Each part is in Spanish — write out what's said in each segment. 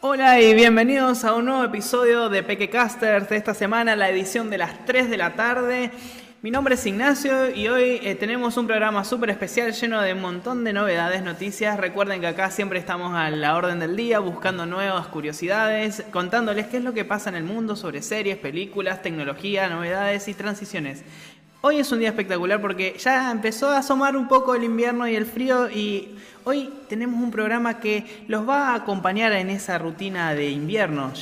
Hola y bienvenidos a un nuevo episodio de Pequecasters de esta semana, la edición de las 3 de la tarde. Mi nombre es Ignacio y hoy eh, tenemos un programa súper especial lleno de un montón de novedades, noticias. Recuerden que acá siempre estamos a la orden del día buscando nuevas curiosidades, contándoles qué es lo que pasa en el mundo sobre series, películas, tecnología, novedades y transiciones. Hoy es un día espectacular porque ya empezó a asomar un poco el invierno y el frío y hoy tenemos un programa que los va a acompañar en esa rutina de invierno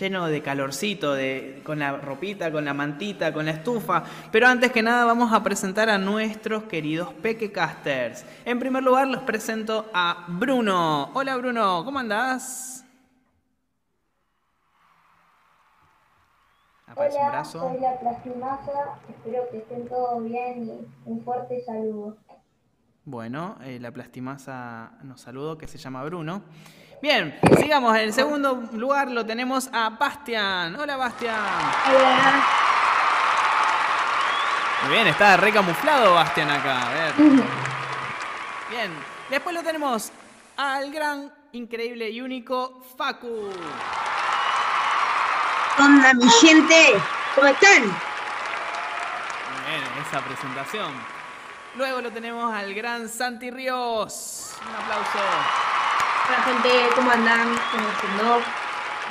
lleno de calorcito, de, con la ropita, con la mantita, con la estufa. Pero antes que nada vamos a presentar a nuestros queridos Pequecasters. En primer lugar los presento a Bruno. Hola Bruno, ¿cómo andás? Hola, soy la Plastimasa, espero que estén todos bien y un fuerte saludo. Bueno, eh, la Plastimasa nos saludó, que se llama Bruno. Bien, sigamos. En el segundo lugar lo tenemos a Bastian. Hola, Bastian. Hola. Muy bien, está recamuflado Bastian acá. A ver. Bien, después lo tenemos al gran, increíble y único Facu. Hola, mi gente, ¿cómo están? Bueno, esa presentación. Luego lo tenemos al gran Santi Ríos. Un aplauso. Hola, gente, ¿cómo andan? ¿Cómo están?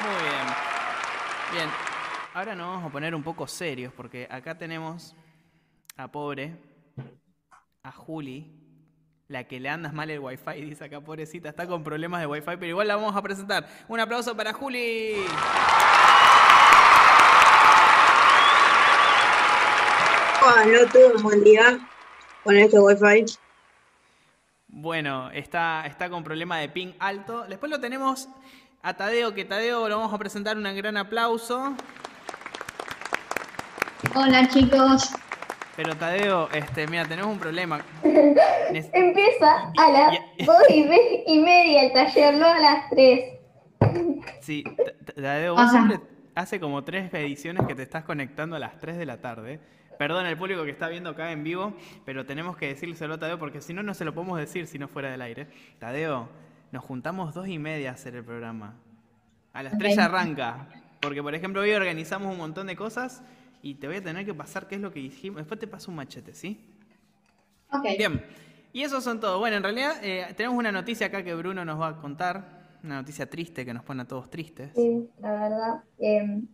Muy bien. Bien, ahora nos vamos a poner un poco serios porque acá tenemos a pobre, a Juli, la que le andas mal el wifi, dice acá, pobrecita, está con problemas de wifi, pero igual la vamos a presentar. Un aplauso para Juli. No tuve un buen día con este wifi. Bueno, está, está con problema de ping alto. Después lo tenemos a Tadeo, que Tadeo lo vamos a presentar un gran aplauso. Hola chicos. Pero Tadeo, este, mira, tenemos un problema. Empieza a las dos y, media el taller, no a las tres. Sí, Tadeo, vos siempre hace como tres ediciones que te estás conectando a las 3 de la tarde. Perdón el público que está viendo acá en vivo, pero tenemos que decírselo a Tadeo porque si no, no se lo podemos decir si no fuera del aire. Tadeo, nos juntamos dos y media a hacer el programa. A las tres ya arranca. Porque, por ejemplo, hoy organizamos un montón de cosas y te voy a tener que pasar qué es lo que dijimos. Después te paso un machete, ¿sí? Ok. Bien. Y eso son todo. Bueno, en realidad eh, tenemos una noticia acá que Bruno nos va a contar. Una noticia triste que nos pone a todos tristes. Sí, la verdad. Em,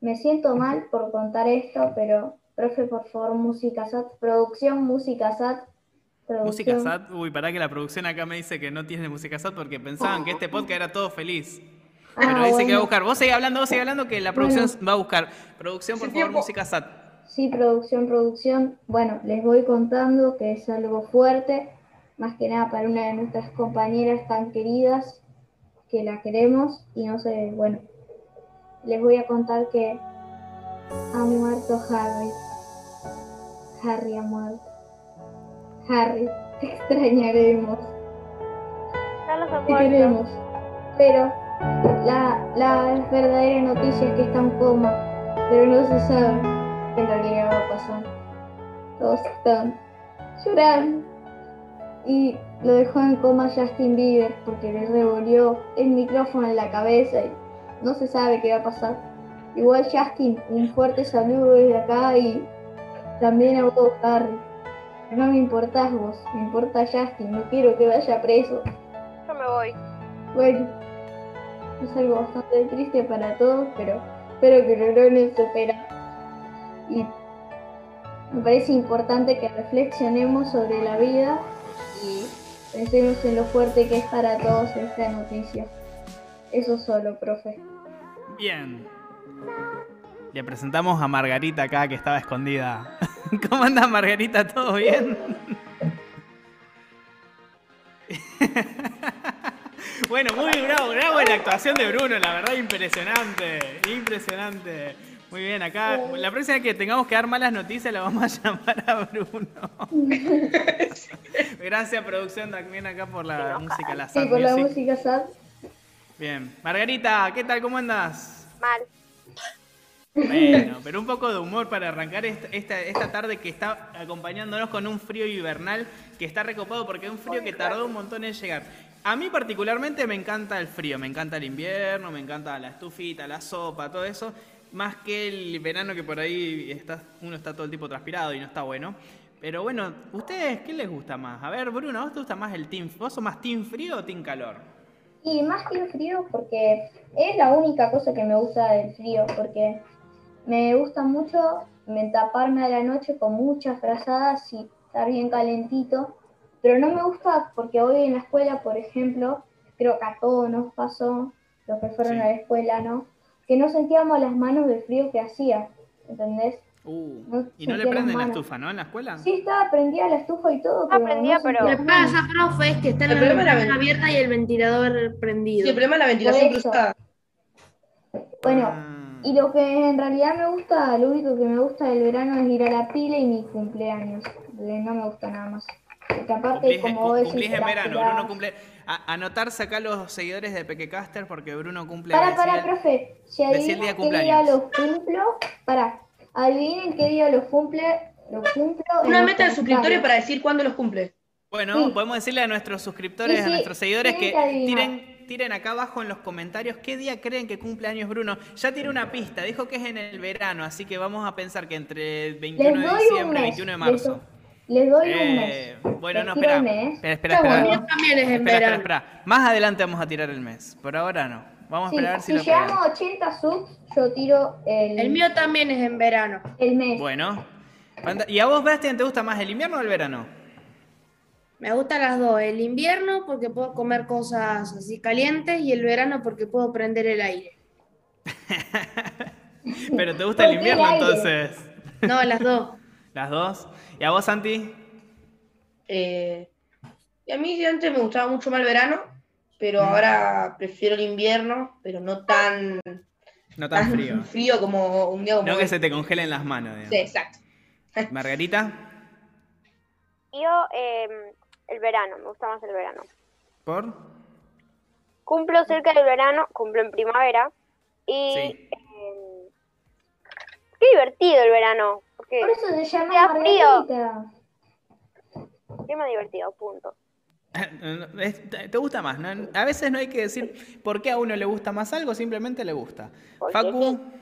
me siento mal por contar esto, pero Profe, por favor, música SAT. Producción, música SAT. Música SAT. Uy, para que la producción acá me dice que no tiene música SAT porque pensaban que este podcast era todo feliz. Ah, Pero dice que va a buscar. Vos seguís hablando, vos seguís hablando que la producción va a buscar. Producción, por favor, música SAT. Sí, producción, producción. Bueno, les voy contando que es algo fuerte, más que nada para una de nuestras compañeras tan queridas, que la queremos, y no sé, bueno, les voy a contar que ha muerto Harry. Harry ha muerto. Harry, te extrañaremos. te queremos. Pero la, la verdadera noticia es que está en coma, pero no se sabe qué en realidad va a pasar. Todos están llorando. Y lo dejó en coma Justin Bieber porque le revolvió el micrófono en la cabeza y no se sabe qué va a pasar. Igual Justin, un fuerte saludo desde acá y también a vos, Harry. No me importás vos, me importa Justin, no quiero que vaya preso. Yo me voy. Bueno, es algo bastante triste para todos, pero espero que lo logren superar. Y me parece importante que reflexionemos sobre la vida y pensemos en lo fuerte que es para todos esta noticia. Eso solo, profe. Bien. Le presentamos a Margarita acá que estaba escondida. ¿Cómo anda Margarita? ¿Todo bien? bueno, muy bravo, bravo la actuación de Bruno, la verdad impresionante, impresionante. Muy bien, acá la próxima vez que tengamos que dar malas noticias la vamos a llamar a Bruno. Gracias producción también acá por la música, la Sí, por la música sad. Bien, Margarita, ¿qué tal? ¿Cómo andas? Mal. Bueno, pero un poco de humor para arrancar esta, esta, tarde que está acompañándonos con un frío hibernal que está recopado porque es un frío que tardó un montón en llegar. A mí particularmente me encanta el frío, me encanta el invierno, me encanta la estufita, la sopa, todo eso, más que el verano que por ahí está, uno está todo el tiempo transpirado y no está bueno. Pero bueno, ¿ustedes qué les gusta más? A ver, Bruno, ¿a vos te gusta más el team? ¿Vos sos más team frío o team calor? Y más que el frío porque es la única cosa que me gusta del frío, porque me gusta mucho me taparme a la noche con muchas frazadas y estar bien calentito, pero no me gusta porque hoy en la escuela, por ejemplo, creo que a todos nos pasó, los que fueron Sí. a la escuela, ¿no? Que no sentíamos las manos del frío que hacía, ¿entendés? Uh, No y no le prenden la estufa, ¿no? En la escuela. Sí, estaba prendida la estufa y todo, pero no pero- Lo que pasa, profe, es que está El la ventana ven- abierta y el ventilador Sí, prendido. el problema es la ventilación cruzada. Bueno, Ah. Y lo que en realidad me gusta, lo único que me gusta del verano es ir a la pila y mi cumpleaños. porque No me gusta nada más. Porque aparte, Cumplís, como cu- vos decís, cumplís en verano, peladas- Bruno cumple. A- anotarse acá los seguidores de Pequecaster porque Bruno cumple. Para, para, el- profe. Si adivinan qué día cumpleaños. los cumplo, para. Adivinen qué día los cumple, los cumplo. Una los meta de suscriptores para decir cuándo los cumple. Bueno, Sí. podemos decirle a nuestros suscriptores, Sí, a nuestros seguidores que tienen que tiren, tiren acá abajo en los comentarios qué día creen que cumple años Bruno. Ya tiró una pista, dijo que es en el verano, así que vamos a pensar que entre el 21 Les de diciembre y mes. 21 de marzo. les doy un Eh, mes. bueno, no, Les espera. el mes. Espera, espera, espera. bueno. Yo también es en Espera, espera, verano. espera. Más adelante vamos a tirar el mes. Por ahora no. Vamos a Sí, esperar si si lo llegamos a 80 subs, yo tiro el, El mío también es en verano. el mes. Bueno. ¿Y a vos, Bastian, te gusta más el invierno o el verano? Me gustan las dos. El invierno porque puedo comer cosas así calientes y el verano porque puedo prender el aire. Pero te gusta el ¿Por qué invierno el entonces. No, las dos. Las dos. ¿Y a vos, Santi? Eh, y a mí antes me gustaba mucho más el verano, pero ahora prefiero el invierno, pero no tan, No tan frío. frío como un día como No que se te congelen las manos. digamos. Sí, exacto. Margarita, Yo, eh, el verano, me gusta más el verano. ¿por? Cumplo cerca del verano, cumplo en primavera. Y Sí. eh, qué divertido el verano. Porque Por eso se llama Hacía frío. Más divertido, punto. ¿Te gusta más? ¿no? A veces no hay que decir por qué a uno le gusta más algo, simplemente le gusta. Porque Facu, sí.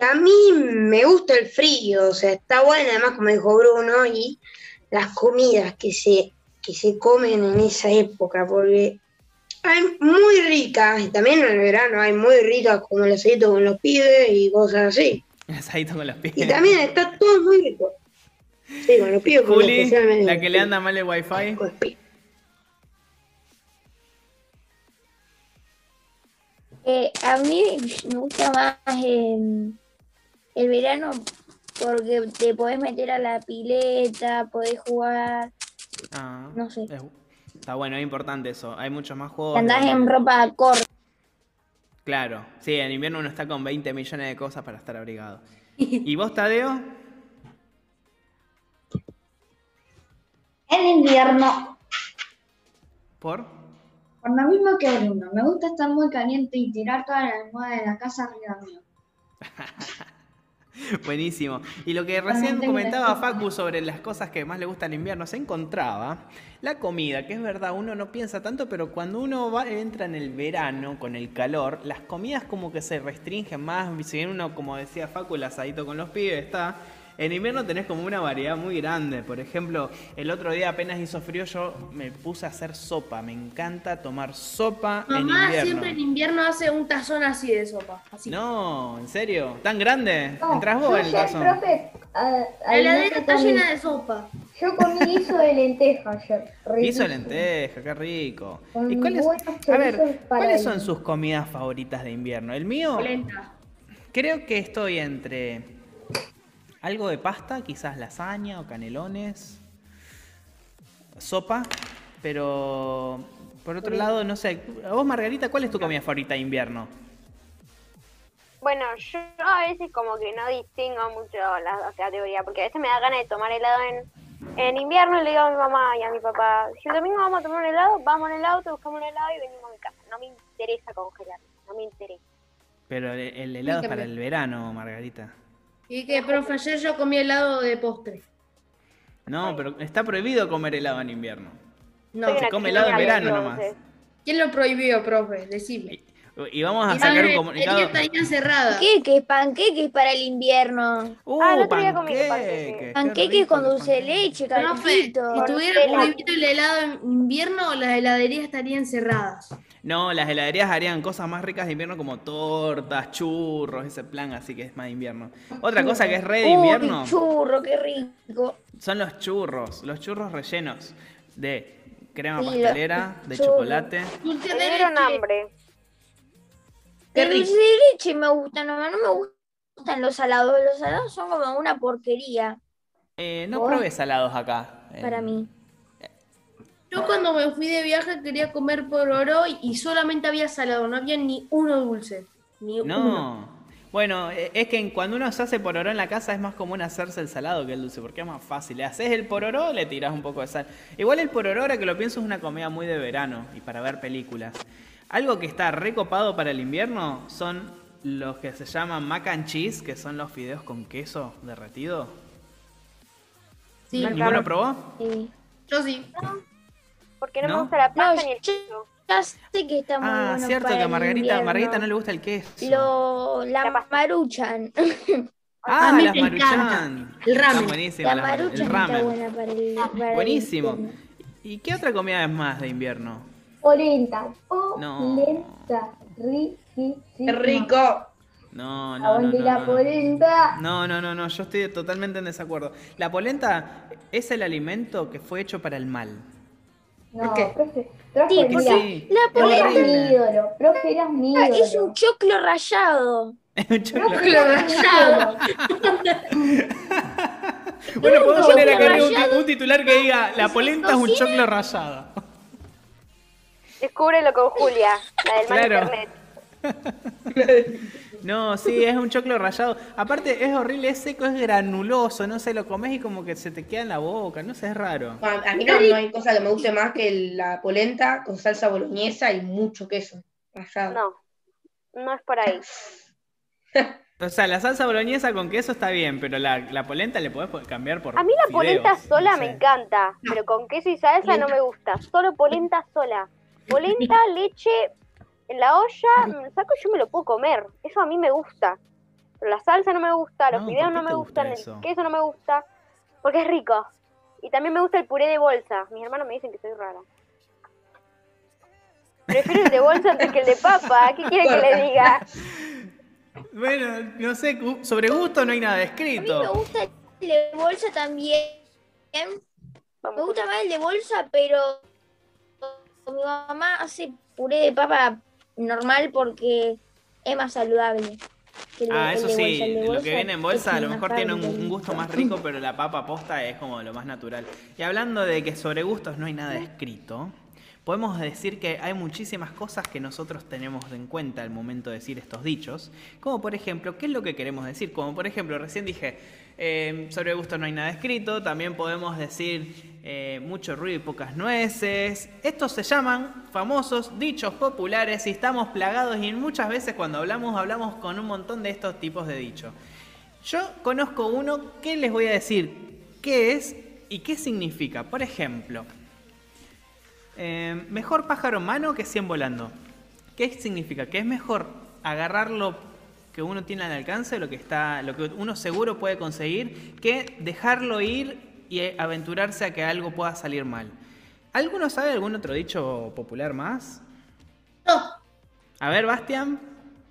A mí me gusta el frío, o sea, está bueno, además, como dijo Bruno, y las comidas que se, que se comen en esa época, porque hay muy ricas, y también en el verano hay muy ricas como el asadito con los pibes y cosas así. asadito con los pies. Y también está todo muy rico. Sí, con los pibes, con Juli, la que le pibes. anda mal el wifi. Con los pibes. Eh, a mí me gusta más eh, el verano porque te podés meter a la pileta, podés jugar, Ah, no sé. es- está bueno, es importante eso. Hay muchos más juegos. andás en ropa corta. Claro, sí, en invierno uno está con 20 millones de cosas para estar abrigado. ¿Y vos, Tadeo? En invierno, ¿Por? por lo mismo que Bruno, me gusta estar muy caliente y tirar toda la almohada de la casa arriba mío. Buenísimo. Y lo que recién comentaba Facu sobre las cosas que más le gusta al invierno, se encontraba la comida, que es verdad, uno no piensa tanto, pero cuando uno va, entra en el verano con el calor, las comidas como que se restringen más. Si bien uno, como decía Facu, el asadito con los pibes está. En invierno tenés como una variedad muy grande. Por ejemplo, el otro día apenas hizo frío, yo me puse a hacer sopa. Me encanta tomar sopa en Mamá invierno. siempre en invierno hace un tazón así de sopa. Así. No, ¿en serio? ¿Tan grande? No, Entrás vos yo en el tazón. profe, a- La heladera está llena de sopa. Yo comí guiso de lenteja ayer. Hizo riquísimo. lenteja, qué rico. Con ¿Y cuáles, a ver, ¿cuáles son sus comidas favoritas de invierno? El mío, Polenta. creo que estoy entre algo de pasta, quizás lasaña o canelones, sopa, pero por otro lado, no sé. A vos, Margarita, ¿cuál es tu comida favorita de invierno? Bueno, yo a veces como que no distingo mucho las dos categorías, porque a veces me da ganas de tomar helado en, en invierno y le digo a mi mamá y a mi papá, si el domingo vamos a tomar un helado, vamos en el auto, buscamos un helado y venimos a mi casa. No me interesa congelar, no me interesa. Pero el, el helado es para me- el verano, Margarita. Y que, profe, ayer yo comí helado de postre. No, pero está prohibido comer helado en invierno. No. Se come helado en verano nomás. ¿Quién lo prohibió, profe? Decime. Y vamos a Y sacar un comunicado. Panqueques, panqueques para el invierno. Uh, Ah, el otro día comí panqueques, panqueques. qué Panqueques rico con dulce de panqueques. leche, calentito. si estuviera prohibido el helado en invierno, las heladerías estarían cerradas. No, las heladerías harían cosas más ricas de invierno como tortas, churros, ese plan, así que es más de invierno. Otra cosa que es re de Uy, invierno churro, qué rico. son los churros, los churros rellenos de crema pastelera, de churros. chocolate. Dulce de leche. hambre. Qué El rico. dulce de leche me gusta, no, no me gustan los salados. Los salados son como una porquería Eh, no Oh. probé salados acá. eh, para mí. Yo cuando me fui de viaje quería comer pororó y solamente había salado, no había ni uno dulce. Ni uno. No. Bueno, eh, es que cuando uno se hace pororó en la casa es más común hacerse el salado que el dulce, porque es más fácil. Le haces el pororó, le tiras un poco de sal. Igual el pororó, ahora que lo pienso, es una comida muy de verano y para ver películas. Algo que está recopado para el invierno son los que se llaman mac and cheese, que son los fideos con queso derretido. Sí, ¿Ninguno probó? Sí. yo sí. Porque no, ¿No? me gusta la pasta No, ni el queso. Ya sé que está muy Ah, bueno cierto para que a Margarita. Margarita no le gusta el queso. Lo, la maruchan. Ah, las maruchan. encanta. El ramen. Están buenísimas La maruchan el está ramen. buena para el para el Buenísimo. ¿Y qué otra comida es más de invierno? Polenta. No. Polenta. Riquísima. Rico. No, no, no. No, la no, no. polenta. No, no, no, no, yo estoy totalmente en desacuerdo. La polenta es el alimento que fue hecho para el mal. No, ¿Por qué? profe. Profe, Sí, mira, Sí, La es polenta un horrible. ídolo. Profe era un Ah, ídolo. es un choclo rallado. Es un choclo. Choclo rallado. Bueno, podemos poner acá un, un titular que diga, la polenta es un choclo rallado. Descúbrelo con Julia, la del mal Claro. internet. No, sí, es un choclo rallado. Aparte, es horrible, es seco, es granuloso, no sé, lo comes y como que se te queda en la boca, no sé, es raro. A a mí no, no hay cosa que me guste más que la polenta con salsa boloñesa y mucho queso rallado. No, no es por ahí. O sea, la salsa boloñesa con queso está bien, pero la, la polenta le podés po- cambiar por A mí la fideos, polenta no sola sé. me encanta, pero con queso y salsa no me gusta. Solo polenta sola. Polenta, leche, en la olla, me saco y yo me lo puedo comer. Eso a mí me gusta. Pero la salsa no me gusta, los No, fideos ¿por no me gusta gustan, eso? el queso no me gusta, porque es rico. Y también me gusta el puré de bolsa. Mis hermanos me dicen que soy rara. Prefiero el de bolsa antes que el de papa. ¿Qué quiere que le diga? Bueno, no sé, sobre gusto no hay nada A mí me escrito. gusta el de bolsa también. Me gusta más el de bolsa, pero mi mamá hace puré de papa normal porque es más saludable. el Ah, eso sí, bolsa. Lo que viene en bolsa a lo mejor tiene un gusto más rico, pero la papa posta es como lo más natural. Y hablando de que sobre gustos no hay nada escrito, podemos decir que hay muchísimas cosas que nosotros tenemos en cuenta al momento de decir estos dichos, como por ejemplo, ¿qué es lo que queremos decir? Como por ejemplo, recién dije, eh, sobre gustos no hay nada escrito, también podemos decir eh, mucho ruido y pocas nueces. Estos se llaman famosos dichos populares y estamos plagados y muchas veces cuando hablamos hablamos con un montón de estos tipos de dichos. Yo conozco uno que les voy a decir qué es y qué significa. Por ejemplo, eh, mejor pájaro en mano que 100 volando. ¿Qué significa? Que es mejor agarrar lo que uno tiene al alcance, lo que, está, lo que uno seguro puede conseguir, que dejarlo ir y aventurarse a que algo pueda salir mal. ¿Alguno sabe algún otro dicho popular más? No, A ver, Bastian.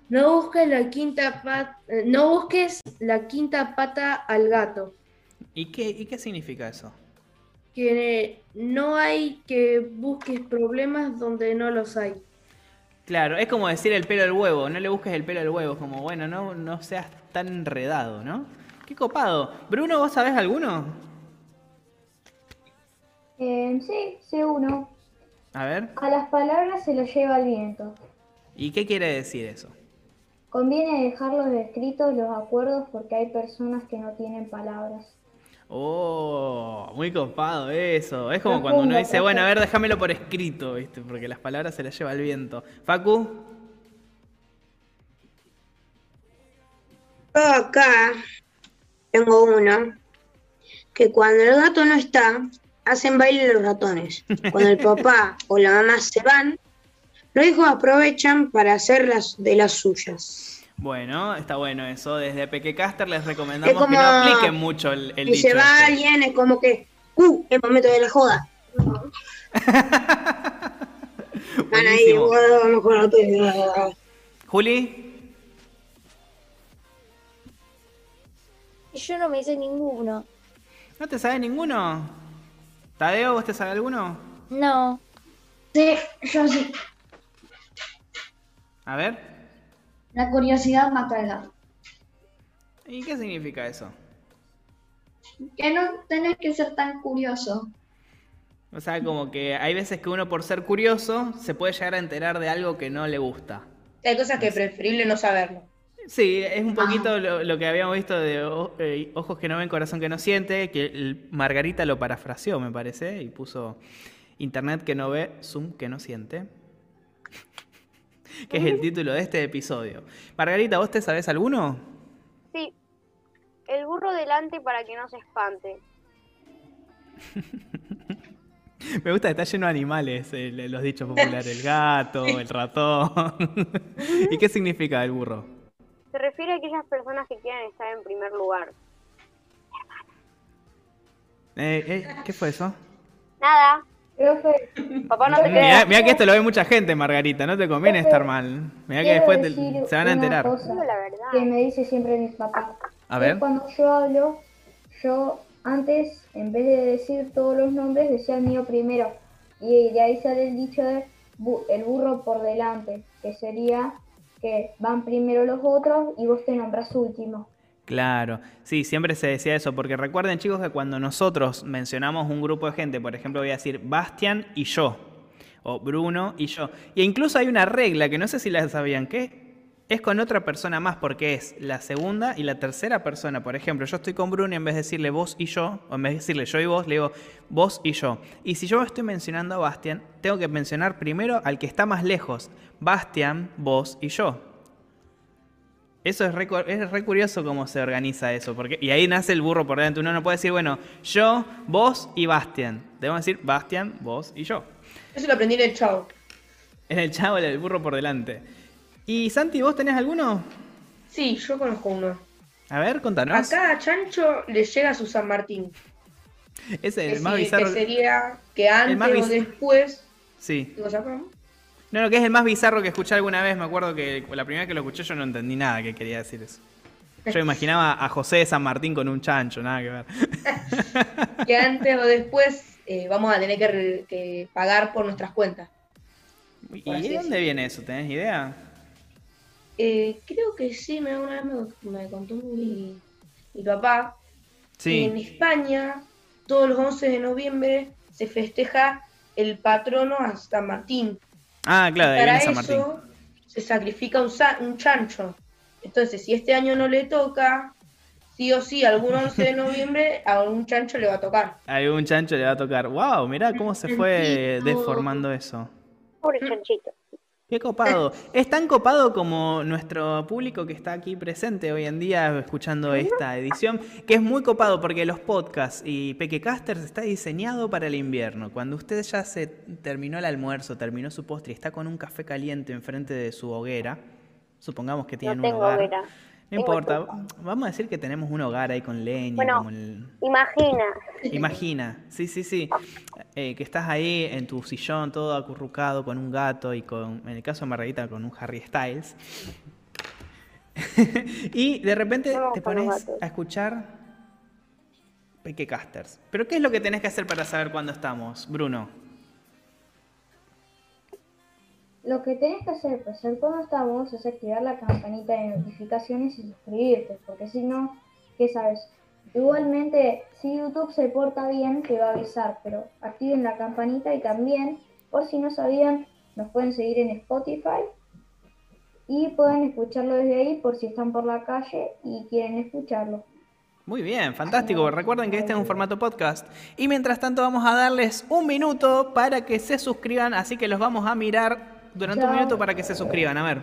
no busques la quinta pata, no busques la quinta pata al gato. ¿Y qué, ¿Y qué significa eso? Que no hay que busques problemas donde no los hay. Claro, es como decir el pelo al huevo, no le busques el pelo al huevo, como bueno, no, no seas tan enredado, ¿no? Qué copado. Bruno, ¿vos sabés alguno? Eh, sí, sé uno. A ver, A las palabras se los lleva el viento. ¿y qué quiere decir eso? Conviene dejarlos escritos los acuerdos porque hay personas que no tienen palabras. Oh, muy copado eso. Es como cuando uno dice, bueno, a ver, déjamelo por escrito, ¿viste? Porque las palabras se las lleva el viento. Facu, Yo acá tengo uno que cuando el gato no está, hacen baile los ratones. Cuando el papá o la mamá se van, los hijos aprovechan para hacer las de las suyas. Bueno, está bueno eso. Desde Pequecaster les recomendamos Es como- que no apliquen mucho el, el Y dicho. se va este. alguien, es como que, ¡uh! Es momento de la joda. Van ahí. Juli, Yo no me sé ninguno. ¿no te sabe ninguno? Tadeo, ¿vos te sabe alguno? No. Sí, yo sí. A ver. La curiosidad mata al gato. ¿Y qué significa eso? Que no tenés que ser tan curioso. O sea, como que hay veces que uno por ser curioso se puede llegar a enterar de algo que no le gusta. Hay cosas que es preferible no saberlo. Sí, es un poquito lo, lo que habíamos visto de o- eh, Ojos que no ven, corazón que no siente, que el- Margarita lo parafraseó, me parece, y puso Internet que no ve, Zoom que no siente. que es el título de este episodio. Margarita, ¿vos te sabés alguno? Sí. El burro delante para que no se espante. Me gusta que está lleno de animales, los dichos populares, el gato, el ratón. ¿Y qué significa el burro? Se refiere a aquellas personas que quieren estar en primer lugar. Eh, eh, ¿Qué fue eso? Nada. Profe, Papá no te Mirá, crea. mirá que esto lo ve mucha gente, Margarita, no te conviene estar mal. Mirá que después te- se van a enterar. la que me dice siempre mi papá. A Es ver. Cuando yo hablo, yo antes, en vez de decir todos los nombres, decía el mío primero. Y de ahí sale el dicho de bu- el burro por delante, que sería que van primero los otros y vos te nombras último. Claro, sí, siempre se decía eso, porque recuerden chicos que cuando nosotros mencionamos un grupo de gente, por ejemplo voy a decir Bastian y yo, o Bruno y yo, y incluso hay una regla que no sé si la sabían, que es con otra persona más, porque es la segunda y la tercera persona. Por ejemplo, yo estoy con Bruno y en vez de decirle vos y yo, o en vez de decirle yo y vos, le digo vos y yo. Y si yo estoy mencionando a Bastian, tengo que mencionar primero al que está más lejos, Bastian, vos y yo. Eso es re, es re curioso cómo se organiza eso. Porque, y ahí nace el burro por delante. Uno no puede decir, bueno, yo, vos y Bastian. Debemos decir Bastian, vos y yo. Eso lo aprendí en el chavo. Es el chavo, el burro por delante. Y Santi, ¿vos tenés alguno? Sí, yo conozco uno. A ver, contanos. A cada chancho le llega su San Martín. Es el que, más sí- bizarro. que sería que antes o después. Sí. Digo, ¿sacamos? No, no, que es el más bizarro que escuché alguna vez. Me acuerdo que la primera vez que lo escuché yo no entendí nada que quería decir eso. Yo imaginaba a José de San Martín con un chancho, nada que ver. Que antes o después eh, vamos a tener que, pagar por nuestras cuentas. ¿Y de dónde viene eso? ¿Tenés idea? Eh, creo que sí, me, una vez me, me contó mi, mi papá. que En Sí. España, todos los 11 de noviembre se festeja el patrono a San Martín. Ah, claro, ahí Para viene San Martín. eso se sacrifica un, sa- un chancho. Entonces, si este año no le toca, sí o sí, algún 11 de noviembre, a algún chancho le va a tocar. Algún chancho le va a tocar. ¡Wow! Mirá cómo se fue deformando eso. Pobre chanchito. Qué copado. Es tan copado como nuestro público que está aquí presente hoy en día escuchando esta edición, que es muy copado porque los podcasts y Pequecasters está diseñado para el invierno. Cuando usted ya se terminó el almuerzo, terminó su postre y está con un café caliente enfrente de su hoguera, supongamos que tienen No un hogar. hoguera. No importa, vamos a decir que tenemos un hogar ahí con leña, Bueno. como el, Imagina. Imagina, sí, sí, sí. Eh, que estás ahí en tu sillón todo acurrucado con un gato y con, en el caso de Margarita, con un Harry Styles. y de repente No te pones a escuchar Pequecasters. Pero ¿qué es lo que tenés que hacer para saber cuándo estamos, Bruno? Lo que tenés que hacer para saber cuándo estamos es activar la campanita de notificaciones y suscribirte, porque si no, ¿qué sabes? Igualmente, si YouTube se porta bien, te va a avisar, pero activen la campanita y también, por si no sabían, nos pueden seguir en Spotify y pueden escucharlo desde ahí por si están por la calle y quieren escucharlo. Muy bien, fantástico. Recuerden que este es un formato podcast. Y mientras tanto vamos a darles un minuto para que se suscriban, así que los vamos a mirar durante un minuto para que se suscriban, a ver.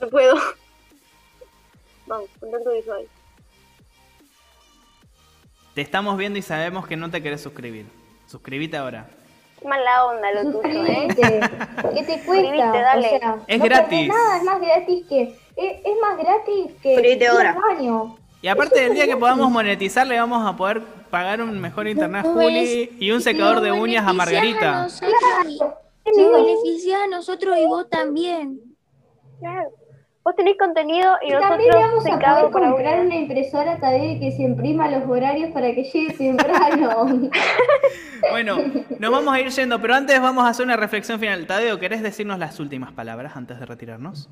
No puedo. Vamos, con tanto visual. Te estamos viendo y sabemos que no te querés suscribir. Suscribite ahora. Qué mala onda lo tuyo, ¿eh? ¿Qué te cuesta? Dale. Es gratis. Nada es más gratis que es, es más gratis que. Ahora. al baño. Y aparte del día que podamos monetizar, le vamos a poder pagar un mejor internet a Juli y un secador de uñas a Margarita. Nos beneficia a nosotros y vos también. Claro. Vos tenés contenido y Y también nosotros vamos a poder comprar una impresora Tadeo que se imprima los horarios para que llegue temprano. Bueno, nos vamos a ir yendo, pero antes vamos a hacer una reflexión final. Tadeo, ¿querés decirnos las últimas palabras antes de retirarnos?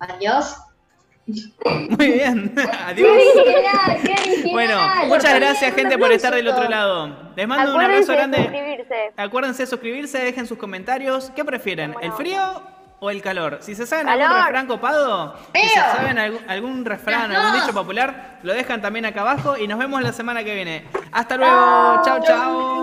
Adiós. Muy bien, adiós. ¡Qué original! ¡Qué original! Bueno, muchas gracias gente por estar del otro lado. Les mando un abrazo Acuérdense de grande. suscribirse. Acuérdense de suscribirse, dejen sus comentarios. ¿Qué prefieren, el frío o el calor? Si se saben algún refrán copado, si se saben algún, algún refrán, algún dicho popular, lo dejan también acá abajo y nos vemos la semana que viene. Hasta luego, chao, chao.